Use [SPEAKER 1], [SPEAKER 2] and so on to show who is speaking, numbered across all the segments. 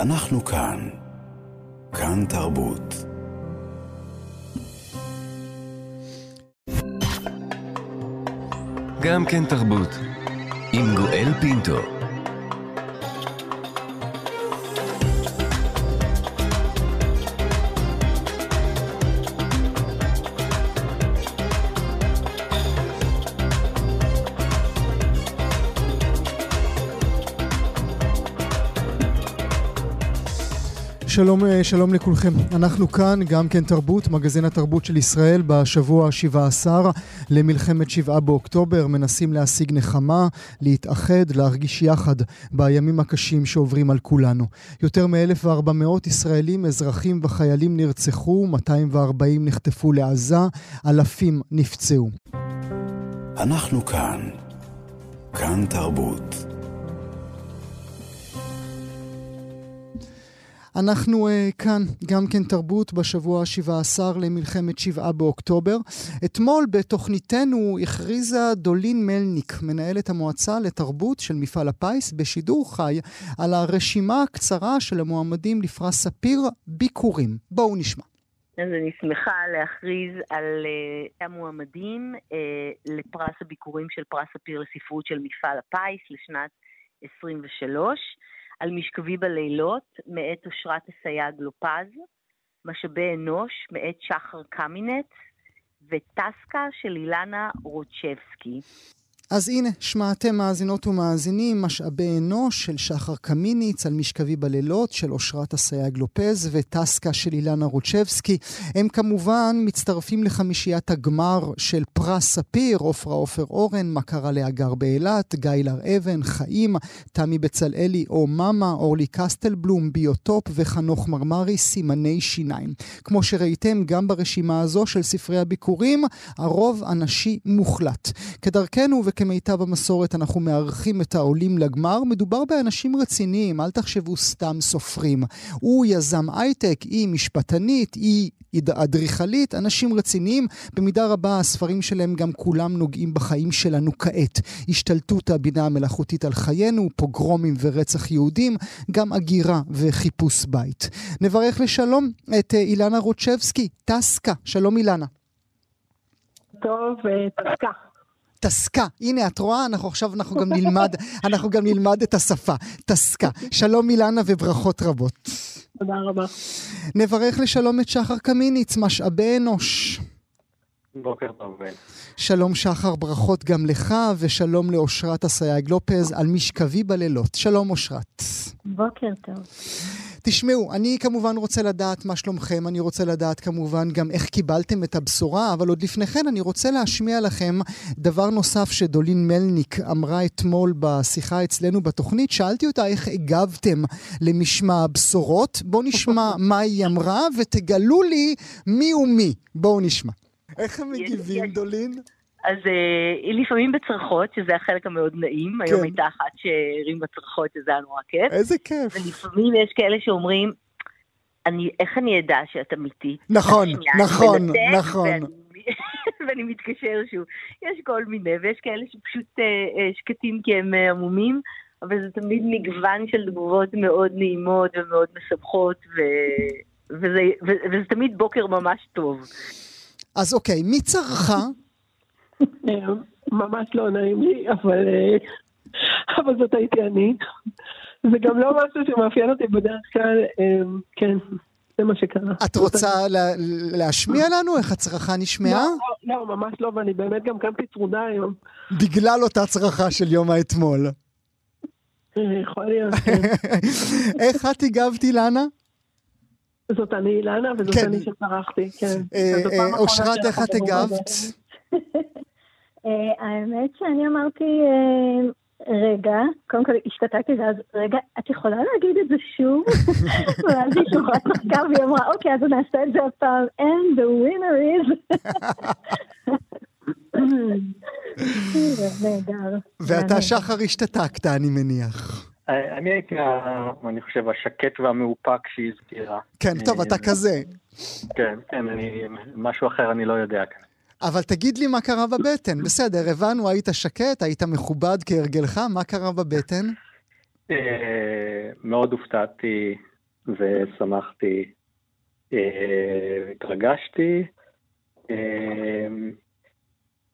[SPEAKER 1] אנחנו כאן. כאן תרבות.
[SPEAKER 2] גם כן תרבות. עם גואל פינטו.
[SPEAKER 3] שלום, אה, שלום לכולכם. אנחנו כאן, גם כן תרבות, מגזין התרבות של ישראל, בשבוע ה-17 למלחמת 7 באוקטובר, מנסים להשיג נחמה, להתאחד, להרגיש יחד בימים הקשים שעוברים על כולנו. יותר מ-1,400 ישראלים, אזרחים וחיילים נרצחו, 240 נחטפו לעזה, אלפים נפצעו.
[SPEAKER 1] אנחנו כאן. כאן תרבות.
[SPEAKER 3] אנחנו uh, כאן, גם כן תרבות, בשבוע ה-17 למלחמת 7 באוקטובר. אתמול בתוכניתנו הכריזה דולין מלניק, מנהלת המועצה לתרבות של מפעל הפיס, בשידור חי, על הרשימה הקצרה של המועמדים לפרס ספיר ביקורים. בואו נשמע.
[SPEAKER 4] אז אני שמחה להכריז על uh, המועמדים uh, לפרס הביקורים של פרס ספיר לספרות של מפעל הפיס לשנת 23. על משכבי בלילות, מאת אושרת אסייג לופז, משאבי אנוש, מאת שחר קמינץ, וטסקה של אילנה רוצ'בסקי.
[SPEAKER 3] אז הנה, שמעתם מאזינות ומאזינים, משאבי אנוש של שחר קמיניץ על משכבי בלילות של אושרת אסייג לופז וטסקה של אילנה רוצ'בסקי. הם כמובן מצטרפים לחמישיית הגמר של פרס ספיר, עופרה עופר אורן, מה קרה להגר באילת, גיילר אבן, חיים, תמי בצלאלי או מאמה, אורלי קסטלבלום, ביוטופ וחנוך מרמרי, סימני שיניים. כמו שראיתם, גם ברשימה הזו של ספרי הביקורים, הרוב הנשי מוחלט. כדרכנו וכמיטב המסורת אנחנו מארחים את העולים לגמר. מדובר באנשים רציניים, אל תחשבו סתם סופרים. הוא יזם הייטק, היא משפטנית, היא אדריכלית, אנשים רציניים. במידה רבה הספרים שלהם גם כולם נוגעים בחיים שלנו כעת. השתלטות הבינה המלאכותית על חיינו, פוגרומים ורצח יהודים, גם הגירה וחיפוש בית. נברך לשלום את אה, אילנה רוצ'בסקי, טסקה. שלום אילנה.
[SPEAKER 5] טוב, אה, טסקה.
[SPEAKER 3] טסקה. הנה, את רואה? אנחנו עכשיו, אנחנו גם נלמד, אנחנו גם נלמד את השפה. טסקה. שלום אילנה וברכות רבות.
[SPEAKER 5] תודה רבה.
[SPEAKER 3] נברך לשלום את שחר קמיניץ, משאבי אנוש.
[SPEAKER 6] בוקר טוב, בן.
[SPEAKER 3] שלום שחר, ברכות גם לך, ושלום לאושרת אסייג לופז על משכבי בלילות. שלום אושרת.
[SPEAKER 5] בוקר טוב.
[SPEAKER 3] תשמעו, אני כמובן רוצה לדעת מה שלומכם, אני רוצה לדעת כמובן גם איך קיבלתם את הבשורה, אבל עוד לפני כן אני רוצה להשמיע לכם דבר נוסף שדולין מלניק אמרה אתמול בשיחה אצלנו בתוכנית. שאלתי אותה איך הגבתם למשמע הבשורות. בואו נשמע מה היא אמרה ותגלו לי מי הוא מי. בואו נשמע. איך הם מגיבים, דולין?
[SPEAKER 4] אז אה, לפעמים בצרחות, שזה החלק המאוד נעים, כן. היום הייתה אחת שהרים בצרחות, שזה היה נורא כיף.
[SPEAKER 3] איזה כיף.
[SPEAKER 4] ולפעמים יש כאלה שאומרים, אני, איך אני אדע שאת אמיתית?
[SPEAKER 3] נכון, נכון, נכון.
[SPEAKER 4] ואני, ואני מתקשר שוב. יש כל מיני, ויש כאלה שפשוט אה, אה, שקטים כי הם אה, עמומים, אבל זה תמיד מגוון של תגובות מאוד נעימות ומאוד משמחות, ו... וזה, וזה תמיד בוקר ממש טוב.
[SPEAKER 3] אז אוקיי, מי צרכה?
[SPEAKER 5] ממש לא נעים לי, אבל, אה, אבל זאת הייתי אני. זה גם לא משהו שמאפיין אותי בדרך כלל, אה, כן. זה מה שקרה.
[SPEAKER 3] את רוצה לה, להשמיע לנו איך הצרחה נשמעה? לא,
[SPEAKER 5] לא, לא, ממש לא, ואני באמת גם קמתי צרודה היום.
[SPEAKER 3] בגלל אותה צרחה של יום האתמול.
[SPEAKER 5] אה, יכול להיות, כן.
[SPEAKER 3] איך את הגבת, אילנה?
[SPEAKER 5] זאת אני אילנה, וזאת כן. אני שצרחתי, כן.
[SPEAKER 3] אושרת, איך את הגבת?
[SPEAKER 7] אה, האמת שאני אמרתי, אה, רגע, קודם כל השתתקתי ואז, רגע, את יכולה להגיד את זה שוב? ואז היא שוחרת מחקר והיא אמרה, אוקיי, אז נעשה את זה עוד פעם, and the winner is...
[SPEAKER 3] ואתה, שחר, השתתקת, אני מניח.
[SPEAKER 6] אה, אני הייתי, אני חושב, השקט והמאופק שהיא הזכירה.
[SPEAKER 3] כן, טוב, אתה כזה.
[SPEAKER 6] כן, כן, משהו אחר אני לא יודע כאן.
[SPEAKER 3] אבל תגיד לי מה קרה בבטן. בסדר, הבנו, היית שקט, היית מכובד כהרגלך, מה קרה בבטן?
[SPEAKER 6] אה, מאוד הופתעתי ושמחתי, התרגשתי.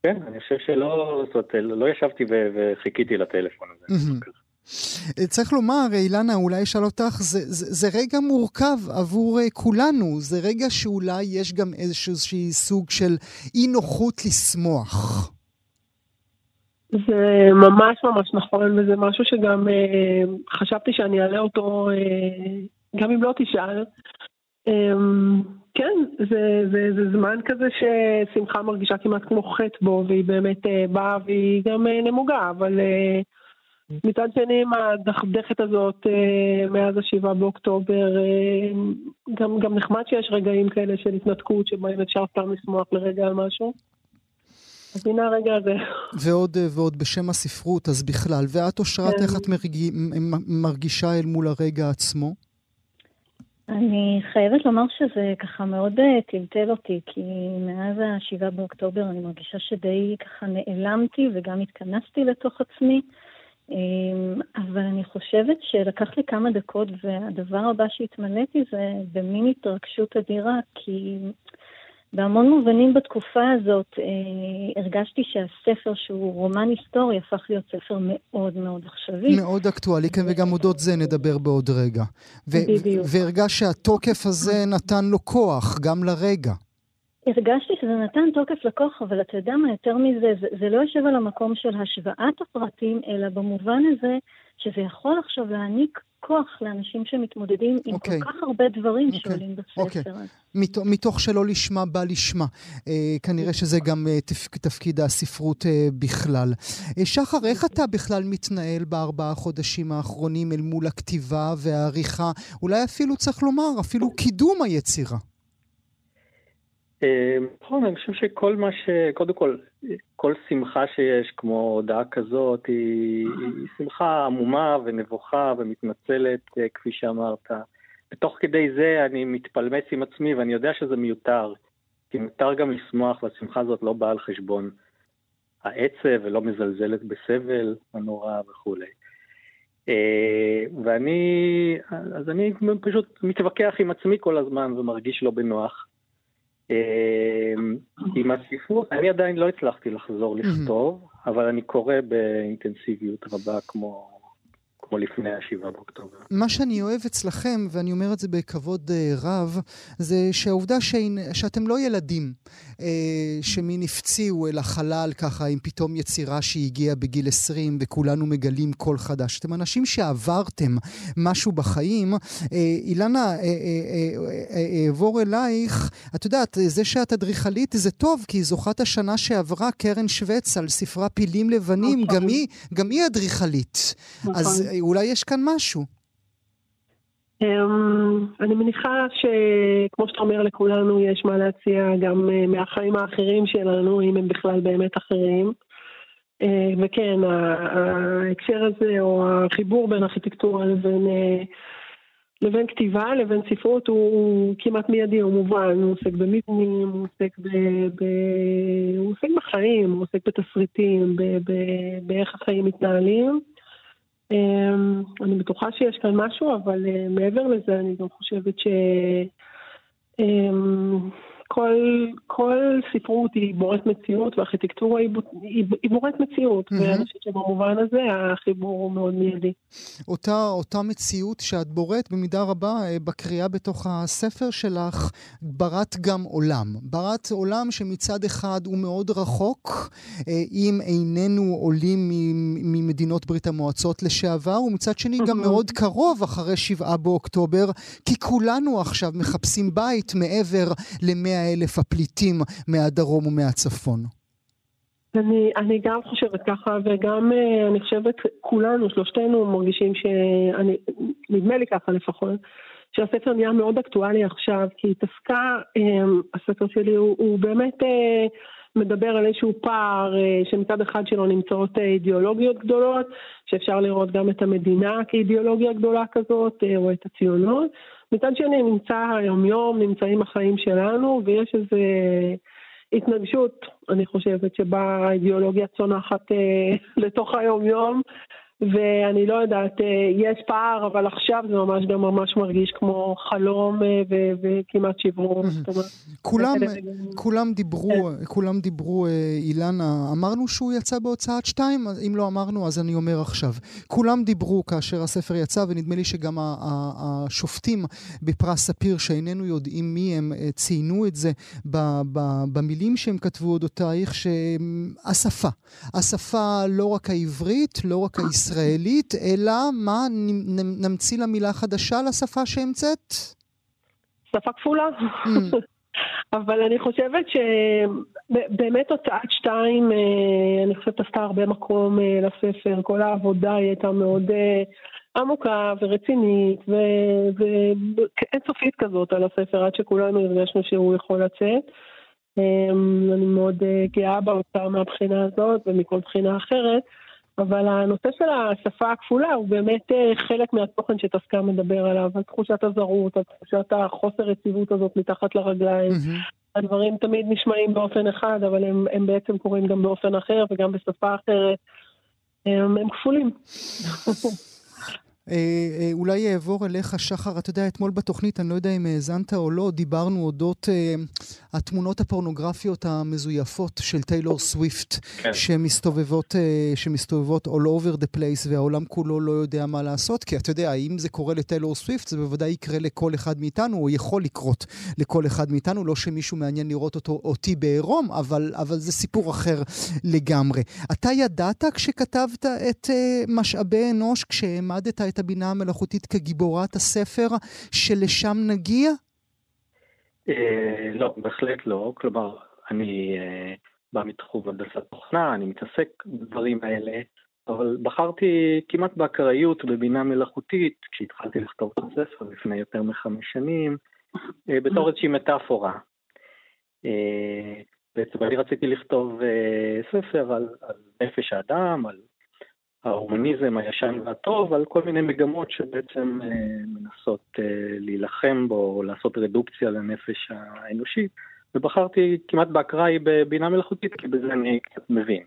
[SPEAKER 6] כן, אני חושב שלא, זאת אומרת, לא ישבתי וחיכיתי לטלפון הזה.
[SPEAKER 3] צריך לומר, אילנה, אולי אשאל אותך, זה, זה, זה רגע מורכב עבור כולנו, זה רגע שאולי יש גם איזשהו סוג של אי נוחות לשמוח.
[SPEAKER 5] זה ממש ממש נכון, וזה משהו שגם אה, חשבתי שאני אעלה אותו, אה, גם אם לא תשאל. אה, כן, זה, זה, זה זמן כזה ששמחה מרגישה כמעט כמו חטא בו, והיא באמת אה, באה והיא גם אה, נמוגה, אבל אה, מצד שני, עם הדכדכת הזאת אה, מאז השבעה באוקטובר, אה, גם, גם נחמד שיש רגעים כאלה של התנתקות, שבהם אפשר סתם לשמוח לרגע על משהו. אז הנה הרגע הזה.
[SPEAKER 3] ועוד, אה, ועוד בשם הספרות, אז בכלל. ואת, אושרת, כן. איך את מרגיש, מרגישה אל מול הרגע עצמו?
[SPEAKER 7] אני חייבת לומר שזה ככה מאוד טלטל אותי, כי מאז השבעה באוקטובר אני מרגישה שדי ככה נעלמתי וגם התכנסתי לתוך עצמי. אמ, אבל אני חושבת שלקח לי כמה דקות, והדבר הבא שהתמלאתי זה במין התרגשות אדירה, כי בהמון מובנים בתקופה הזאת אה, הרגשתי שהספר שהוא רומן היסטורי הפך להיות ספר מאוד מאוד עכשווי.
[SPEAKER 3] מאוד אקטואלי, כן, וגם אודות זה נדבר בעוד רגע. בדיוק. והרגש שהתוקף הזה נתן לו כוח, גם לרגע.
[SPEAKER 7] הרגשתי שזה נתן תוקף לכוח, אבל אתה יודע מה, יותר מזה, זה, זה לא יושב על המקום של השוואת הפרטים, אלא במובן הזה שזה יכול עכשיו להעניק כוח לאנשים שמתמודדים עם okay. כל אוקיי. כך הרבה דברים okay. אוקיי. שעולים בספר. Okay. אוקיי.
[SPEAKER 3] מת, מתוך שלא לשמה בא לשמה. אה, כנראה שזה גם אה, תפ, תפקיד הספרות אה, בכלל. אה, שחר, איך אתה בכלל מתנהל בארבעה חודשים האחרונים אל מול הכתיבה והעריכה? אולי אפילו צריך לומר, אפילו קידום היצירה.
[SPEAKER 6] אה, נכון, אני חושב שכל מה ש... קודם כל, כל שמחה שיש, כמו הודעה כזאת, היא, היא שמחה עמומה ונבוכה ומתנצלת, אה, כפי שאמרת. ותוך כדי זה אני מתפלמס עם עצמי, ואני יודע שזה מיותר. כי מותר גם לשמוח, והשמחה הזאת לא באה על חשבון העצב ולא מזלזלת בסבל הנורא וכולי. אה, ואני, אז אני פשוט מתווכח עם עצמי כל הזמן ומרגיש לא בנוח. אמ, עם הספרות, אני עדיין לא הצלחתי לחזור לכתוב, אבל אני קורא באינטנסיביות רבה כמו כמו לפני השבעה באוקטובר.
[SPEAKER 3] מה שאני אוהב אצלכם, ואני אומר את זה בכבוד uh, רב, זה שהעובדה שאין, שאתם לא ילדים uh, שמין הפציעו אל החלל ככה עם פתאום יצירה שהגיעה בגיל 20 וכולנו מגלים קול חדש. אתם אנשים שעברתם משהו בחיים. Uh, אילנה, אעבור אלייך. את יודעת, זה שאת אדריכלית זה טוב, כי זוכת השנה שעברה קרן שווץ על ספרה פילים לבנים, נכון. גם היא, גם היא אדריכלית. נכון. אז אולי יש כאן משהו.
[SPEAKER 5] אמ, אני מניחה שכמו שאתה אומר, לכולנו יש מה להציע גם אה, מהחיים האחרים שלנו, אם הם בכלל באמת אחרים. אה, וכן, ההקשר הזה, או החיבור בין ארכיטקטורה לבין, אה, לבין כתיבה, לבין ספרות, הוא כמעט מיידי, הוא מובן. הוא עוסק במבנים, הוא עוסק, ב, ב, הוא עוסק בחיים, הוא עוסק בתסריטים, באיך החיים מתנהלים. אמ, אני בטוחה שיש כאן משהו, אבל אה, מעבר לזה אני גם חושבת ש... כל, כל ספרות היא בוראת מציאות וארכיטקטורה היא, היא, היא בוראת מציאות, mm-hmm. ואני חושבת שבמובן הזה החיבור הוא מאוד מיידי.
[SPEAKER 3] אותה, אותה מציאות שאת בוראת במידה רבה אה, בקריאה בתוך הספר שלך, ברת גם עולם. ברת עולם שמצד אחד הוא מאוד רחוק, אה, אם איננו עולים ממדינות ברית המועצות לשעבר, ומצד שני גם. מאוד קרוב אחרי שבעה באוקטובר, כי כולנו עכשיו מחפשים בית מעבר למאה אלף הפליטים מהדרום ומהצפון.
[SPEAKER 5] אני, אני גם חושבת ככה, וגם אה, אני חושבת כולנו, שלושתנו מרגישים שאני, נדמה לי ככה לפחות, שהספר נהיה מאוד אקטואלי עכשיו, כי תפקה, אה, הספר שלי הוא, הוא באמת אה, מדבר על איזשהו פער שמצד אחד שלו נמצאות אידיאולוגיות גדולות, שאפשר לראות גם את המדינה כאידיאולוגיה גדולה כזאת, או את הציונות. מצד שני נמצא היומיום, נמצאים החיים שלנו, ויש איזו התנגשות, אני חושבת, שבה האידיאולוגיה צונחת אה, לתוך היומיום, ואני לא יודעת, אה, יש פער, אבל עכשיו זה ממש גם ממש מרגיש כמו חלום אה, וכמעט שברור.
[SPEAKER 3] כולם, כולם דיברו, כן. כולם דיברו, אה, אילנה, אמרנו שהוא יצא בהוצאת שתיים, אם לא אמרנו אז אני אומר עכשיו. כולם דיברו כאשר הספר יצא, ונדמה לי שגם השופטים בפרס ספיר, שאיננו יודעים מי הם, ציינו את זה במילים שהם כתבו אודותייך, שהשפה, השפה לא רק העברית, לא רק הישראלית, ישראלית, אלא מה, נמציא לה מילה חדשה לשפה שהמצאת?
[SPEAKER 5] שפה כפולה. Mm. אבל אני חושבת שבאמת הוצאת שתיים, אה, אני חושבת עשתה הרבה מקום אה, לספר, כל העבודה היא הייתה מאוד אה, עמוקה ורצינית ואינסופית כזאת על הספר, עד שכולנו הרגשנו שהוא יכול לצאת. אני מאוד גאה בהוצאה מהבחינה הזאת ומכל בחינה אחרת. אבל הנושא של השפה הכפולה הוא באמת אה, חלק מהתוכן שתסקה מדבר עליו, על תחושת הזרות, על תחושת החוסר יציבות הזאת מתחת לרגליים. Mm-hmm. הדברים תמיד נשמעים באופן אחד, אבל הם, הם בעצם קורים גם באופן אחר וגם בשפה אחרת. הם, הם כפולים.
[SPEAKER 3] אה, אה, אולי אעבור אליך, שחר. אתה יודע, אתמול בתוכנית, אני לא יודע אם האזנת או לא, דיברנו אודות אה, התמונות הפורנוגרפיות המזויפות של טיילור סוויפט, כן. שמסתובבות, אה, שמסתובבות all over the place, והעולם כולו לא יודע מה לעשות, כי אתה יודע, אם זה קורה לטיילור סוויפט, זה בוודאי יקרה לכל אחד מאיתנו, או יכול לקרות לכל אחד מאיתנו. לא שמישהו מעניין לראות אותו, אותי בעירום, אבל, אבל זה סיפור אחר לגמרי. אתה ידעת כשכתבת את אה, משאבי אנוש, כשהעמדת את את הבינה המלאכותית כגיבורת הספר שלשם נגיע?
[SPEAKER 6] אה, לא, בהחלט לא. כלומר, אני אה, בא מתחום הנדסת תוכנה, אני מתעסק בדברים האלה, אבל בחרתי כמעט באקראיות בבינה מלאכותית, כשהתחלתי לכתוב את הספר לפני יותר מחמש שנים, אה, בתור איזושהי מטאפורה. בעצם אני רציתי לכתוב ספר על, על נפש האדם, על ההומניזם הישן והטוב, על כל מיני מגמות שבעצם אה, מנסות אה, להילחם בו, או לעשות רדוקציה לנפש האנושית. ובחרתי כמעט באקראי בבינה מלאכותית, כי בזה אני קצת מבין.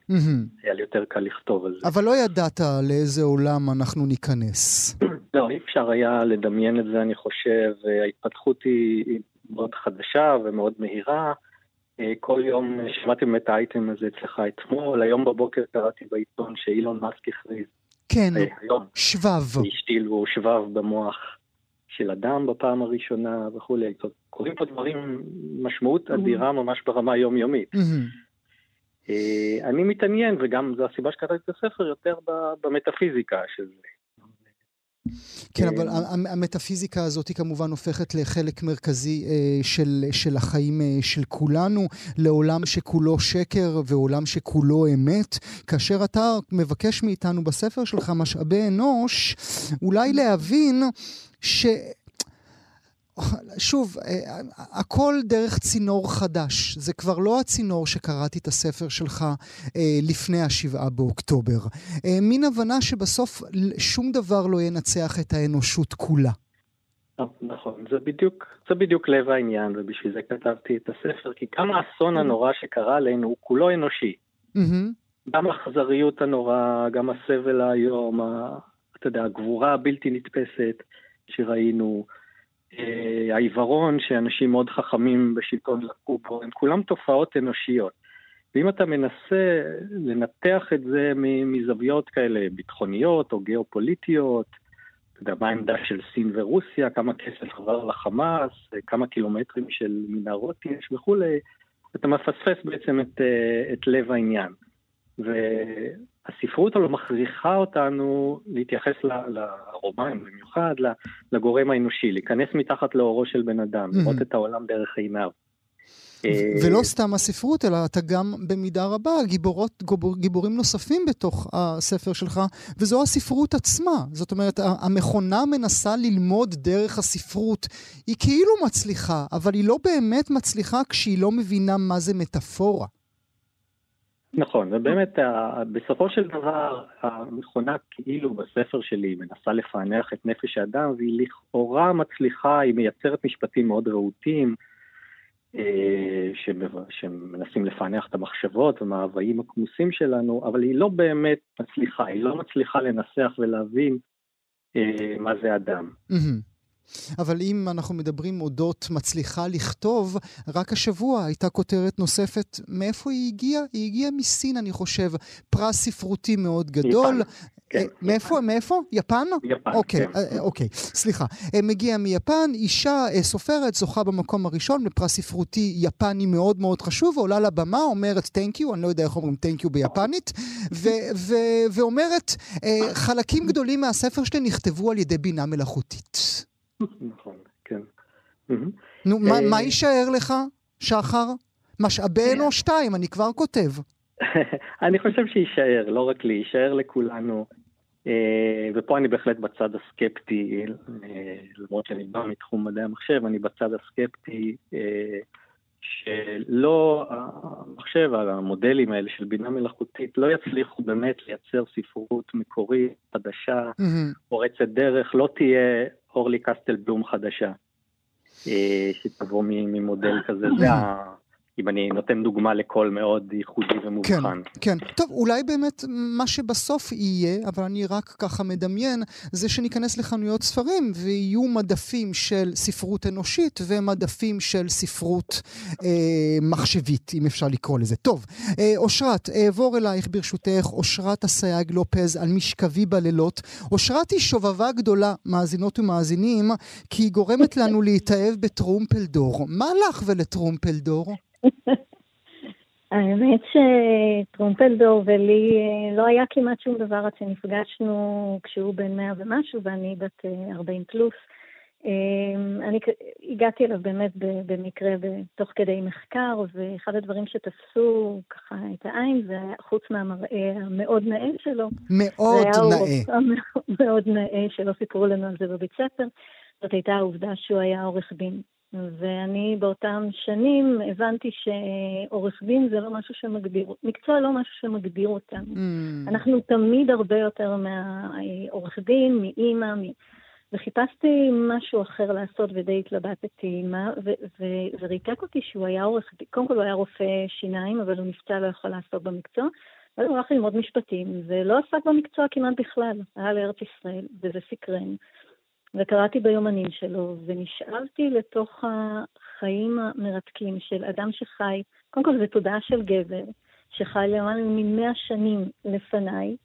[SPEAKER 6] היה לי יותר קל לכתוב על זה.
[SPEAKER 3] אבל לא ידעת לאיזה עולם אנחנו ניכנס.
[SPEAKER 6] לא, אי אפשר היה לדמיין את זה, אני חושב. ההתפתחות היא מאוד חדשה ומאוד מהירה. אה, כל יום שמעתי באמת את האייטם הזה אצלך אתמול, היום בבוקר קראתי בעיתון שאילון מאסק הכריז.
[SPEAKER 3] כן, אה, היום, שבב.
[SPEAKER 6] השתילו שבב במוח של אדם בפעם הראשונה וכולי. קורים פה דברים, משמעות אדירה ממש ברמה היומיומית. אה, אני מתעניין, וגם זו הסיבה שקראתי את הספר, יותר במטאפיזיקה של זה.
[SPEAKER 3] כן, אבל המטאפיזיקה הזאת היא כמובן הופכת לחלק מרכזי אה, של, של החיים אה, של כולנו, לעולם שכולו שקר ועולם שכולו אמת. כאשר אתה מבקש מאיתנו בספר שלך משאבי אנוש, אולי להבין ש... שוב, אה, הכל דרך צינור חדש. זה כבר לא הצינור שקראתי את הספר שלך אה, לפני השבעה באוקטובר. אה, מין הבנה שבסוף שום דבר לא ינצח את האנושות כולה.
[SPEAKER 6] נכון, זה בדיוק, זה בדיוק לב העניין, ובשביל זה כתבתי את הספר, כי גם האסון הנורא שקרה עלינו הוא כולו אנושי. גם האכזריות הנורא, גם הסבל האיום, אתה יודע, הגבורה הבלתי נתפסת שראינו, העיוורון שאנשים מאוד חכמים בשלטון לקחו בו, הם כולם תופעות אנושיות. ואם אתה מנסה לנתח את זה מזוויות כאלה ביטחוניות או גיאופוליטיות, אתה יודע, מה העמדה של סין ורוסיה, כמה כסף עבר לחמאס, כמה קילומטרים של מנהרות יש וכולי, אתה מפספס בעצם את, אה, את לב העניין. הספרות הלא מכריחה אותנו להתייחס לרומן, במיוחד לגורם האנושי, להיכנס מתחת לאורו של בן אדם, לראות את העולם דרך עיניו.
[SPEAKER 3] אה, ולא סתם הספרות, אלא אתה גם במידה רבה גיבורות, גיבור, גיבורים נוספים בתוך הספר שלך, וזו הספרות עצמה. זאת אומרת, המכונה מנסה ללמוד דרך הספרות. היא כאילו מצליחה, אבל היא לא באמת מצליחה כשהיא לא מבינה מה זה מטאפורה.
[SPEAKER 6] נכון, ובאמת בסופו של דבר המכונה כאילו בספר שלי מנסה לפענח את נפש האדם והיא לכאורה מצליחה, היא מייצרת משפטים מאוד רהוטים, שמנסים לפענח את המחשבות ומאוויים הכמוסים שלנו, אבל היא לא באמת מצליחה, היא לא מצליחה לנסח ולהבין מה זה אדם.
[SPEAKER 3] אבל אם אנחנו מדברים אודות מצליחה לכתוב, רק השבוע הייתה כותרת נוספת. מאיפה היא הגיעה? היא הגיעה מסין, אני חושב. פרס ספרותי מאוד גדול. יפן. כן, מאיפה? יפן. מאיפה? יפן?
[SPEAKER 6] יפן,
[SPEAKER 3] אוקיי,
[SPEAKER 6] כן.
[SPEAKER 3] אה, אוקיי, סליחה. מגיע מיפן, אישה סופרת, זוכה במקום הראשון בפרס ספרותי יפני מאוד מאוד חשוב, עולה לבמה, אומרת תנק יו, אני לא יודע איך אומרים תנק יו ביפנית, ואומרת, חלקים גדולים מהספר שלי נכתבו על ידי בינה מלאכותית.
[SPEAKER 6] נכון, כן.
[SPEAKER 3] נו, מה יישאר לך, שחר? משאבי אנוש שתיים, אני כבר כותב.
[SPEAKER 6] אני חושב שיישאר, לא רק לי, יישאר לכולנו. ופה אני בהחלט בצד הסקפטי, למרות שאני בא מתחום מדעי המחשב, אני בצד הסקפטי שלא, המחשב, המודלים האלה של בינה מלאכותית, לא יצליחו באמת לייצר ספרות מקורית, חדשה, פורצת דרך, לא תהיה אורלי קסטל בלום חדשה, שתבוא ממודל כזה, זה ה... אם אני נותן דוגמה לקול מאוד ייחודי ומובחן.
[SPEAKER 3] כן, כן. טוב, אולי באמת מה שבסוף יהיה, אבל אני רק ככה מדמיין, זה שניכנס לחנויות ספרים ויהיו מדפים של ספרות אנושית ומדפים של ספרות אה, מחשבית, אם אפשר לקרוא לזה. טוב, אה, אושרת, אעבור אלייך ברשותך, אושרת אסייג לופז על משכבי בלילות. אושרת היא שובבה גדולה, מאזינות ומאזינים, כי היא גורמת לנו להתאהב בטרומפלדור. מה לך ולטרומפלדור?
[SPEAKER 7] האמת שטרומפלדור ולי לא היה כמעט שום דבר עד שנפגשנו כשהוא בן מאה ומשהו ואני בת 40 פלוס. אני הגעתי אליו באמת במקרה תוך כדי מחקר, ואחד הדברים שתפסו ככה את העין זה חוץ מהמראה המאוד נאה שלו.
[SPEAKER 3] מאוד נאה.
[SPEAKER 7] מאוד נאה, שלא סיפרו לנו על זה בבית ספר. זאת הייתה העובדה שהוא היה עורך דין. ואני באותם שנים הבנתי שעורך דין זה לא משהו שמגדיר, מקצוע לא משהו שמגדיר אותנו. Mm. אנחנו תמיד הרבה יותר מהעורך דין, מאימא, מ... וחיפשתי משהו אחר לעשות ודי התלבטתי מה, וזה ריתק אותי שהוא היה עורך דין, קודם כל הוא היה רופא שיניים, אבל הוא נפצע, לא יכול לעסוק במקצוע. ואז הוא הלך ללמוד משפטים, ולא עסק במקצוע כמעט בכלל, היה לארץ ישראל, וזה סקרן. וקראתי ביומנים שלו, ונשאלתי לתוך החיים המרתקים של אדם שחי, קודם כל זו תודעה של גבר, שחי למעלה ממאה שנים לפניי,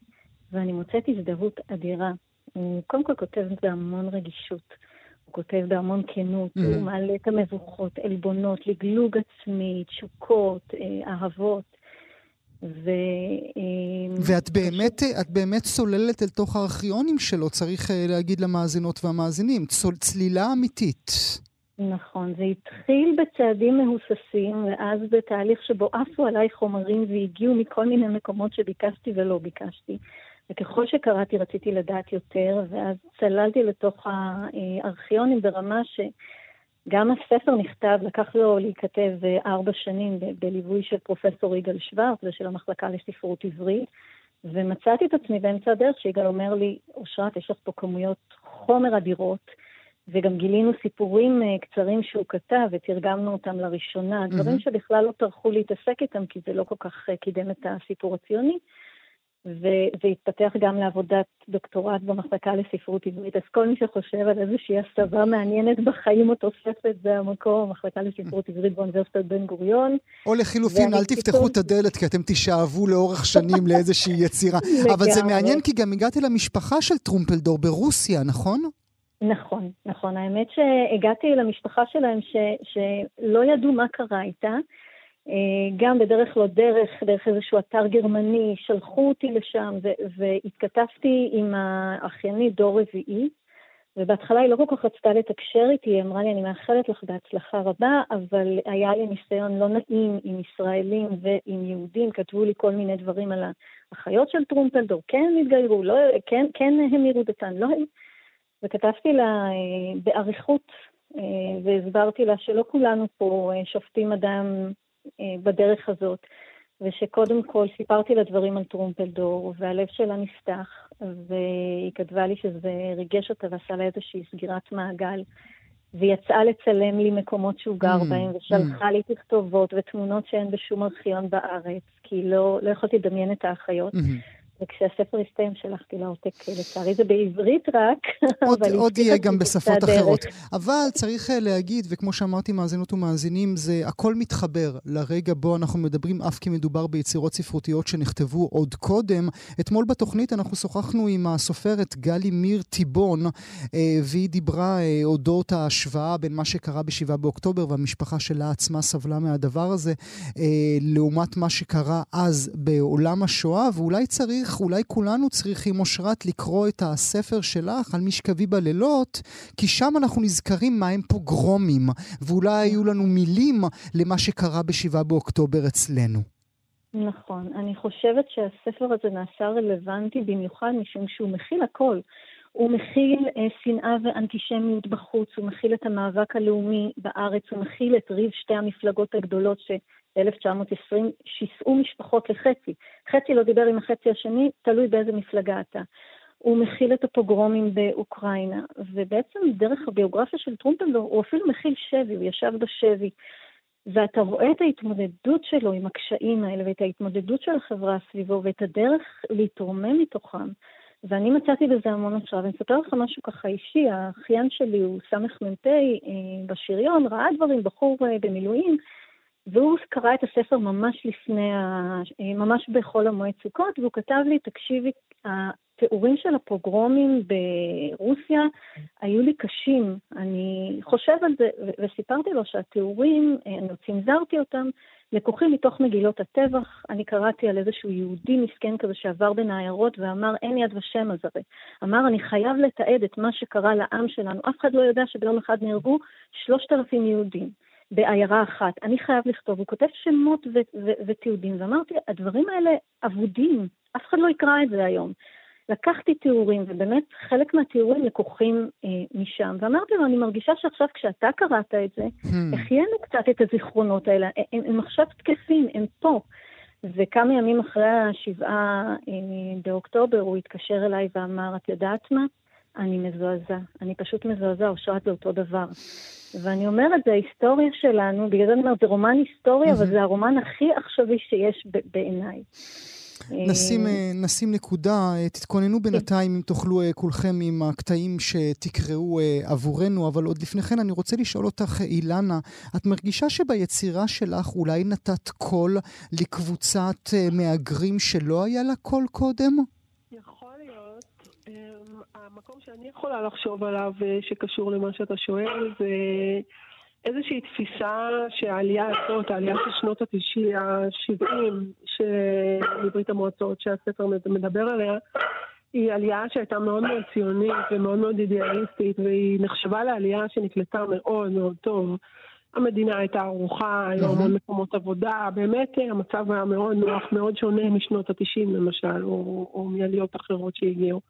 [SPEAKER 7] ואני מוצאת הזדהות אדירה. הוא קודם כל כותב בהמון רגישות, הוא כותב בהמון כנות, mm-hmm. הוא מעלה את המבוכות, עלבונות, לגלוג עצמי, תשוקות, אה, אהבות. ו...
[SPEAKER 3] ואת באמת, את באמת צוללת אל תוך הארכיונים שלו, צריך אה, להגיד למאזינות והמאזינים, צול, צלילה אמיתית.
[SPEAKER 7] נכון, זה התחיל בצעדים מהוססים, ואז בתהליך שבו עפו עליי חומרים והגיעו מכל מיני מקומות שביקשתי ולא ביקשתי. וככל שקראתי רציתי לדעת יותר, ואז צללתי לתוך הארכיונים ברמה ש... גם הספר נכתב, לקח לו להיכתב אה, ארבע שנים בליווי של פרופסור יגאל שוורץ ושל המחלקה לספרות עברית, ומצאתי את עצמי באמצע הדרך שיגאל אומר לי, אושרת, יש לך פה כמויות חומר אדירות, וגם גילינו סיפורים אה, קצרים שהוא כתב ותרגמנו אותם לראשונה. דברים שבכלל לא טרחו להתעסק איתם כי זה לא כל כך אה, קידם את הסיפור הציוני. וזה התפתח גם לעבודת דוקטורט במחלקה לספרות עברית. אז כל מי שחושב על איזושהי הסבה מעניינת בחיים או תוספת, זה המקום, המחלקה לספרות עברית באוניברסיטת בן גוריון.
[SPEAKER 3] או לחילופין, אל תפתחו את הדלת, כי אתם תשאבו לאורך שנים לאיזושהי יצירה. אבל זה מעניין, כי גם הגעתי למשפחה של טרומפלדור ברוסיה, נכון?
[SPEAKER 7] נכון, נכון. האמת שהגעתי למשפחה שלהם ש, שלא ידעו מה קרה איתה. אה, גם בדרך לא דרך, דרך איזשהו אתר גרמני, שלחו אותי לשם והתכתבתי עם האחיינית דור רביעי, ובהתחלה היא לא כל כך רצתה לתקשר איתי, היא אמרה לי, אני מאחלת לך בהצלחה רבה, אבל היה לי ניסיון לא נעים עם ישראלים ועם יהודים, כתבו לי כל מיני דברים על האחיות של טרומפלדור, כן התגיירו, לא, כן, כן המירו דתן, לא וכתבתי לה אה, באריכות אה, והסברתי לה שלא כולנו פה שופטים אדם בדרך הזאת, ושקודם כל סיפרתי לה דברים על טרומפלדור, והלב שלה נפתח, והיא כתבה לי שזה ריגש אותה ועשה לה איזושהי סגירת מעגל. ויצאה לצלם לי מקומות שהוא גר
[SPEAKER 3] Mm,
[SPEAKER 7] בהם, ושלחה לי תכתובות ותמונות שאין בשום ארכיון בארץ, כי לא, לא יכולתי לדמיין את האחיות.
[SPEAKER 3] מהמם.
[SPEAKER 7] וכשהספר הסתיים שלחתי לה עותק, לצערי זה בעברית רק,
[SPEAKER 3] עוד,
[SPEAKER 7] אבל
[SPEAKER 3] עוד יהיה גם בשפות. אחרות. אבל צריך אה, להגיד, וכמו שאמרתי, מאזינות ומאזינים, זה הכל מתחבר לרגע בו אנחנו מדברים, אף כי מדובר ביצירות ספרותיות שנכתבו עוד קודם. אתמול בתוכנית אנחנו שוחחנו עם הסופרת גלי מיר טיבון, אה, והיא דיברה אה, אודות ההשוואה בין מה שקרה ב-7 באוקטובר, והמשפחה שלה עצמה סבלה מהדבר הזה, לעומת מה שקרה אז בעולם השואה, ואולי צריך, אולי כולנו צריכים, אושרת, לקרוא את הספר שלך על משכבי בלילות, כי שם אנחנו נזכרים מה פוגרומים, ואולי היו לנו מילים למה שקרה ב-7 באוקטובר אצלנו.
[SPEAKER 7] נכון. אני חושבת שהספר הזה נעשה רלוונטי במיוחד משום שהוא מכיל הכל. הוא מכיל אה, שנאה ואנטישמיות בחוץ, הוא מכיל את המאבק הלאומי בארץ, הוא מכיל את ריב שתי המפלגות הגדולות ש-1920 שיסעו משפחות לחצי. חצי לא דיבר עם החצי השני, תלוי באיזה מפלגה אתה. הוא מכיל את הפוגרומים באוקראינה, ובעצם דרך הביוגרפיה של טרומפלדור הוא אפילו מכיל שבי, הוא ישב בשבי. ואתה רואה את ההתמודדות שלו עם הקשיים האלה, ואת ההתמודדות של החברה סביבו, ואת הדרך להתרומם מתוכם. ואני מצאתי בזה המון השראה, ואני אספר לך משהו ככה אישי, האחיין שלי הוא סמ"פ אה, בשריון, ראה דברים, בחור אה, במילואים, והוא קרא את הספר ממש לפני, ה... ממש בחול המועד סוכות, והוא כתב לי, תקשיבי, התיאורים של הפוגרומים ברוסיה היו לי קשים. אני חושב על זה, וסיפרתי לו שהתיאורים, אה, אני צנזרתי אותם, לקוחים מתוך מגילות הטבח. אני קראתי על איזשהו יהודי מסכן כזה שעבר בין העיירות ואמר, אין יד ושם אז הרי. אמר, אני חייב לתעד את מה שקרה לעם שלנו. אף אחד לא יודע שביום אחד נהרגו שלושת אלפים יהודים. בעיירה אחת. אני חייב לכתוב. הוא כותב שמות ו- ו- ותיעודים, ואמרתי, הדברים האלה אבודים, אף אחד לא יקרא את זה היום. לקחתי תיאורים, ובאמת חלק מהתיאורים לקוחים אה, משם, ואמרתי לו, אני מרגישה שעכשיו כשאתה קראת את זה,
[SPEAKER 3] Hmm.
[SPEAKER 7] החיינו קצת את הזיכרונות האלה, הם, הם עכשיו תקפים, הם פה. וכמה ימים אחרי השבעה אה, באוקטובר הוא התקשר אליי ואמר, את יודעת מה? אני מזועזע. אני פשוט מזועזע, אושרת זה אותו דבר. ואני אומרת, זה ההיסטוריה שלנו, בגלל זה אני אומרת, זה רומן היסטורי, אבל זה הרומן הכי עכשווי שיש בעיניי.
[SPEAKER 3] נשים,
[SPEAKER 7] אה,
[SPEAKER 3] אה, נשים נקודה, אה, תתכוננו בינתיים אם תוכלו אה, כולכם עם הקטעים שתקראו אה, עבורנו, אבל עוד לפני כן אני רוצה לשאול אותך, אה, אילנה, את מרגישה שביצירה שלך אולי נתת קול לקבוצת אה, מהגרים שלא היה לה קול קודם?
[SPEAKER 5] המקום שאני יכולה לחשוב עליו אה, שקשור למה שאתה שואל זה איזושהי תפיסה שהעלייה הזאת, העלייה של שנות ה-70 מברית המועצות שהספר מדבר עליה, היא עלייה שהייתה מאוד מאוד ציונית ומאוד מאוד אידיאליסטית והיא נחשבה לעלייה שנקלטה מאוד מאוד טוב. המדינה הייתה ערוכה, היו המון מקומות עבודה, באמת אה, המצב היה מאוד נוח, מאוד שונה משנות ה-90 למשל, או, או מעליות אחרות שהגיעו.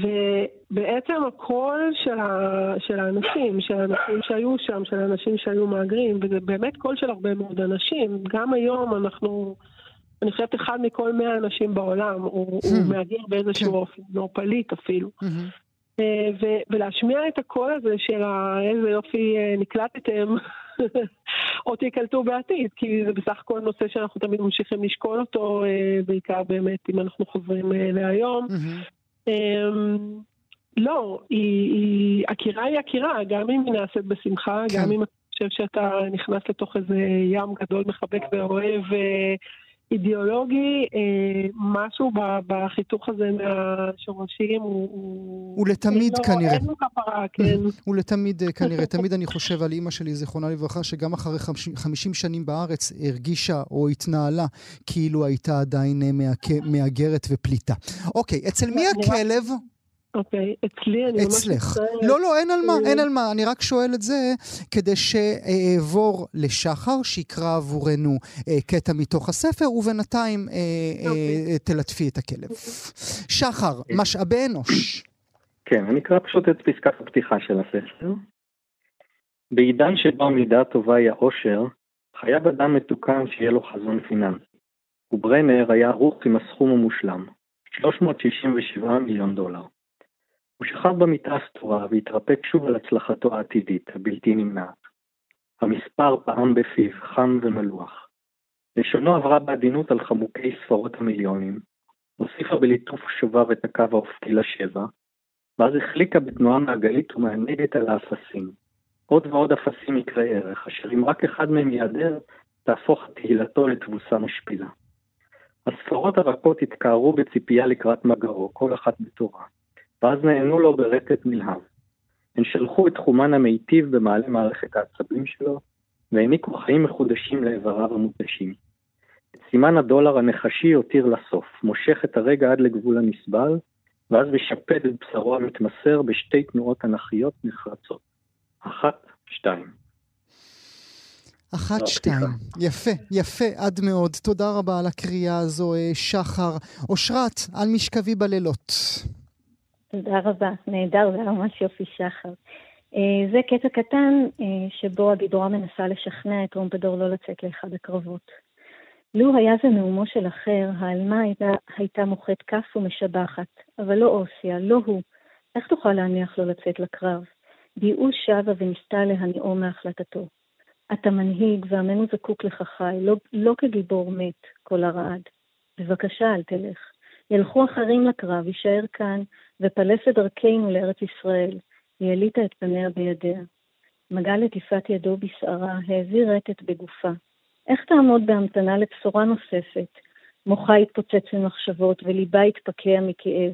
[SPEAKER 5] ובעצם הקול של, ה, של האנשים, של האנשים שהיו שם, של האנשים שהיו מהגרים, וזה באמת קול של הרבה מאוד אנשים. גם היום אנחנו, אני חושבת אחד מכל מאה אנשים בעולם הוא, הוא מהגר באיזשהו
[SPEAKER 3] כן.
[SPEAKER 5] אופן, או פליט אפילו.
[SPEAKER 3] מהמם.
[SPEAKER 5] אה, ו- ולהשמיע את הקול הזה של ה- איזה יופי אה, נקלטתם, או תיקלטו בעתיד, כי זה בסך הכל נושא שאנחנו תמיד ממשיכים לשקול אותו, אה, בעיקר באמת אם אנחנו חוזרים להיום. אמ, לא, היא, היא, עקירה היא עקירה, גם אם היא נעשית בשמחה,
[SPEAKER 3] כן.
[SPEAKER 5] גם אם אתה חושב שאתה נכנס לתוך איזה ים גדול מחבק ואוהב אה, אידיאולוגי, אה, משהו בחיתוך הזה מהשורשים הוא... הוא
[SPEAKER 3] לתמיד
[SPEAKER 5] לו-
[SPEAKER 3] כנראה.
[SPEAKER 5] אין לו כפרה, כן.
[SPEAKER 3] הוא לתמיד אה, כנראה, תמיד אני חושב על אימא שלי, זיכרונה לברכה, שגם אחרי 50, 50 שנים בארץ הרגישה או התנהלה כאילו הייתה עדיין אה, מהג- מהגרת ופליטה. אוקיי, אצל מי הכלב?
[SPEAKER 5] אוקיי, אצלי אני ממש
[SPEAKER 3] אצלך.
[SPEAKER 5] מצטערת.
[SPEAKER 3] לא, לא, אין על מה,
[SPEAKER 5] אה,
[SPEAKER 3] אין על מה. אני רק שואל את זה כדי שאעבור לשחר, שיקרא עבורנו אה, קטע מתוך הספר, ובינתיים אה, אה,
[SPEAKER 5] אוקיי.
[SPEAKER 3] תלטפי את הכלב. שחר, משאבי אנוש.
[SPEAKER 6] כן, אני אקרא פשוט את פסקת הפתיחה של הספר. בעידן שבו המידה הטובה היא העושר, חייב אדם מתוקן שיהיה לו חזון פיננסי. וברנר היה ערוך עם הסכום המושלם, 367 מיליון דולר. הוא שכב במיטה הסתורה והתרפק שוב על הצלחתו העתידית, הבלתי נמנעת. המספר פעם בפיו, חם ומלוח. לשונו עברה בעדינות על חמוקי ספרות המיליונים, הוסיפה בליטוף שובב את הקו האופקי לשבע, ואז החליקה בתנועה מעגלית ומענגת על האפסים. עוד ועוד אפסים יקרי ערך, אשר אם רק אחד מהם ייעדר, תהפוך תהילתו לתבוסה משפילה. הספרות הרכות התקערו בציפייה לקראת מגרו, כל אחת בתורה, ואז נענו לו ברטט נלהב. הן שלחו את תחומן המיטיב במעלה מערכת העצבים שלו, והעניקו חיים מחודשים לאיבריו המותשים. את סימן הדולר הנחשי הותיר לסוף, מושך את הרגע עד לגבול הנסבל, ואז משפד את בשרו המתמסר בשתי תנועות אנכיות נחרצות. אחת, שתיים.
[SPEAKER 3] אחת, שתיים. יפה, יפה עד מאוד. תודה רבה על הקריאה הזו, אה, שחר. אושרת, על משכבי בלילות.
[SPEAKER 7] תודה רבה, נהדר, זה היה ממש יופי שחר. אה, זה קטע קטן אה, שבו הגיבורה מנסה לשכנע את רומפדור לא לצאת לאחד הקרבות. לו היה זה נאומו של אחר, העלמה הייתה, הייתה מוחאת כף ומשבחת, אבל לא אוסיה, לא הוא. איך תוכל להניח לו לצאת לקרב? ביאוש שבה וניסתה להניעו מהחלטתו. אתה מנהיג ועמנו זקוק לך חי, לא, לא כגיבור מת, כל הרעד. בבקשה, אל תלך. ילכו אחרים לקרב, יישאר כאן, ופלס את דרכנו לארץ ישראל. היא העליתה את פניה בידיה. מגע לטיפת ידו בשערה, העביר רטט בגופה. איך תעמוד בהמתנה לבשורה נוספת? מוחה התפוצץ ממחשבות וליבה התפקע מכאב.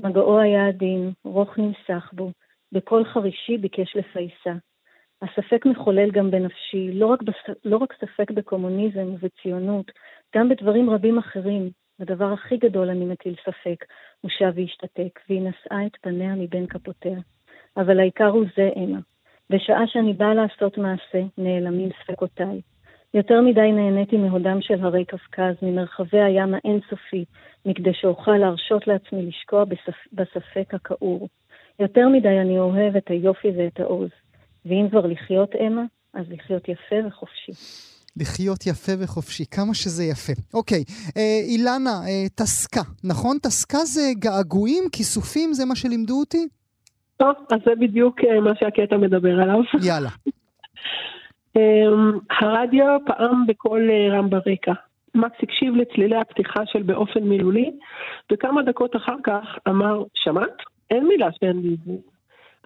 [SPEAKER 7] מגעו היה עדין, רוך נמסך בו, בקול חרישי ביקש לפייסה. הספק מחולל גם בנפשי, לא רק, בס... לא רק ספק בקומוניזם ובציונות, גם בדברים רבים אחרים. בדבר הכי גדול אני מטיל ספק, הוא שב והשתתק, והיא נשאה את פניה מבין כפותיה. אבל העיקר הוא זה, אמה. בשעה שאני באה לעשות מעשה, נעלמים ספקותיי. יותר מדי נהניתי מהודם של הרי קפקז, ממרחבי הים האינסופי, מכדי שאוכל להרשות לעצמי לשקוע בספ... בספק הכעור. יותר מדי אני אוהב את היופי ואת העוז. ואם כבר לחיות, אמה, אז לחיות יפה וחופשי.
[SPEAKER 3] לחיות יפה וחופשי, כמה שזה יפה. אוקיי, אה, אילנה, אה, תסקה, נכון? תסקה זה געגועים, כיסופים, זה מה שלימדו אותי?
[SPEAKER 5] טוב, אז זה בדיוק אה, מה שהקטע מדבר עליו.
[SPEAKER 3] יאללה.
[SPEAKER 5] אמ, הרדיו פעם בקול אה, רם ברקע. מקס הקשיב לצלילי הפתיחה של באופן מילולי, וכמה דקות אחר כך אמר, שמעת? אין מילה שאין בעברית.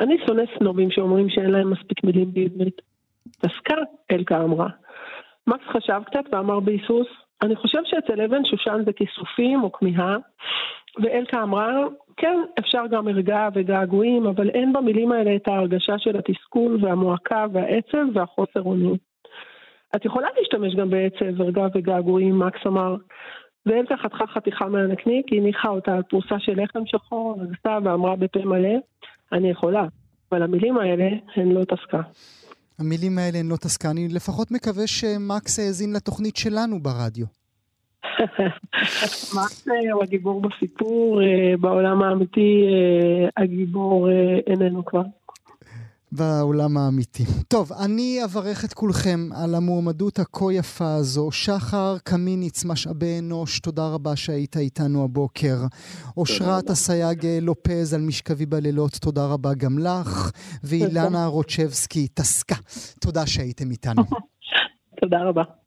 [SPEAKER 5] אני שונא סנובים שאומרים שאין להם מספיק מילים בעברית. דסקה, אלקה אמרה. מקס חשב קצת ואמר בהיסוס, אני חושב שאצל אבן שושן זה כיסופים או כמיהה, ואלקה אמרה, כן, אפשר גם ערגה וגעגועים, אבל אין במילים האלה את ההרגשה של התסכול והמועקה והעצב והחוסר אונים. את יכולה להשתמש גם בעצב, ערגה וגעגועים, מקס אמר. ואלקה חתכה חתיכה מהנקניק, היא הניחה אותה על פרוסה של לחם שחור, עשתה ואמרה בפה מלא, אני יכולה, אבל המילים האלה הן לא תסקה.
[SPEAKER 3] המילים האלה הן לא תסקה. אני לפחות מקווה שמקס האזין לתוכנית שלנו ברדיו.
[SPEAKER 5] מקס הוא הגיבור בסיפור, אה, בעולם האמיתי אה, הגיבור אה, איננו כבר.
[SPEAKER 3] בעולם האמיתי. טוב, אני אברך את כולכם על המועמדות הכה יפה הזו. שחר קמיניץ, משאבי אנוש, תודה רבה שהיית איתנו הבוקר. אושרת אסייג לופז על משכבי בלילות, תודה רבה גם לך. ואילנה רוטשבסקי, טסקה, תודה שהייתם איתנו.
[SPEAKER 5] תודה רבה.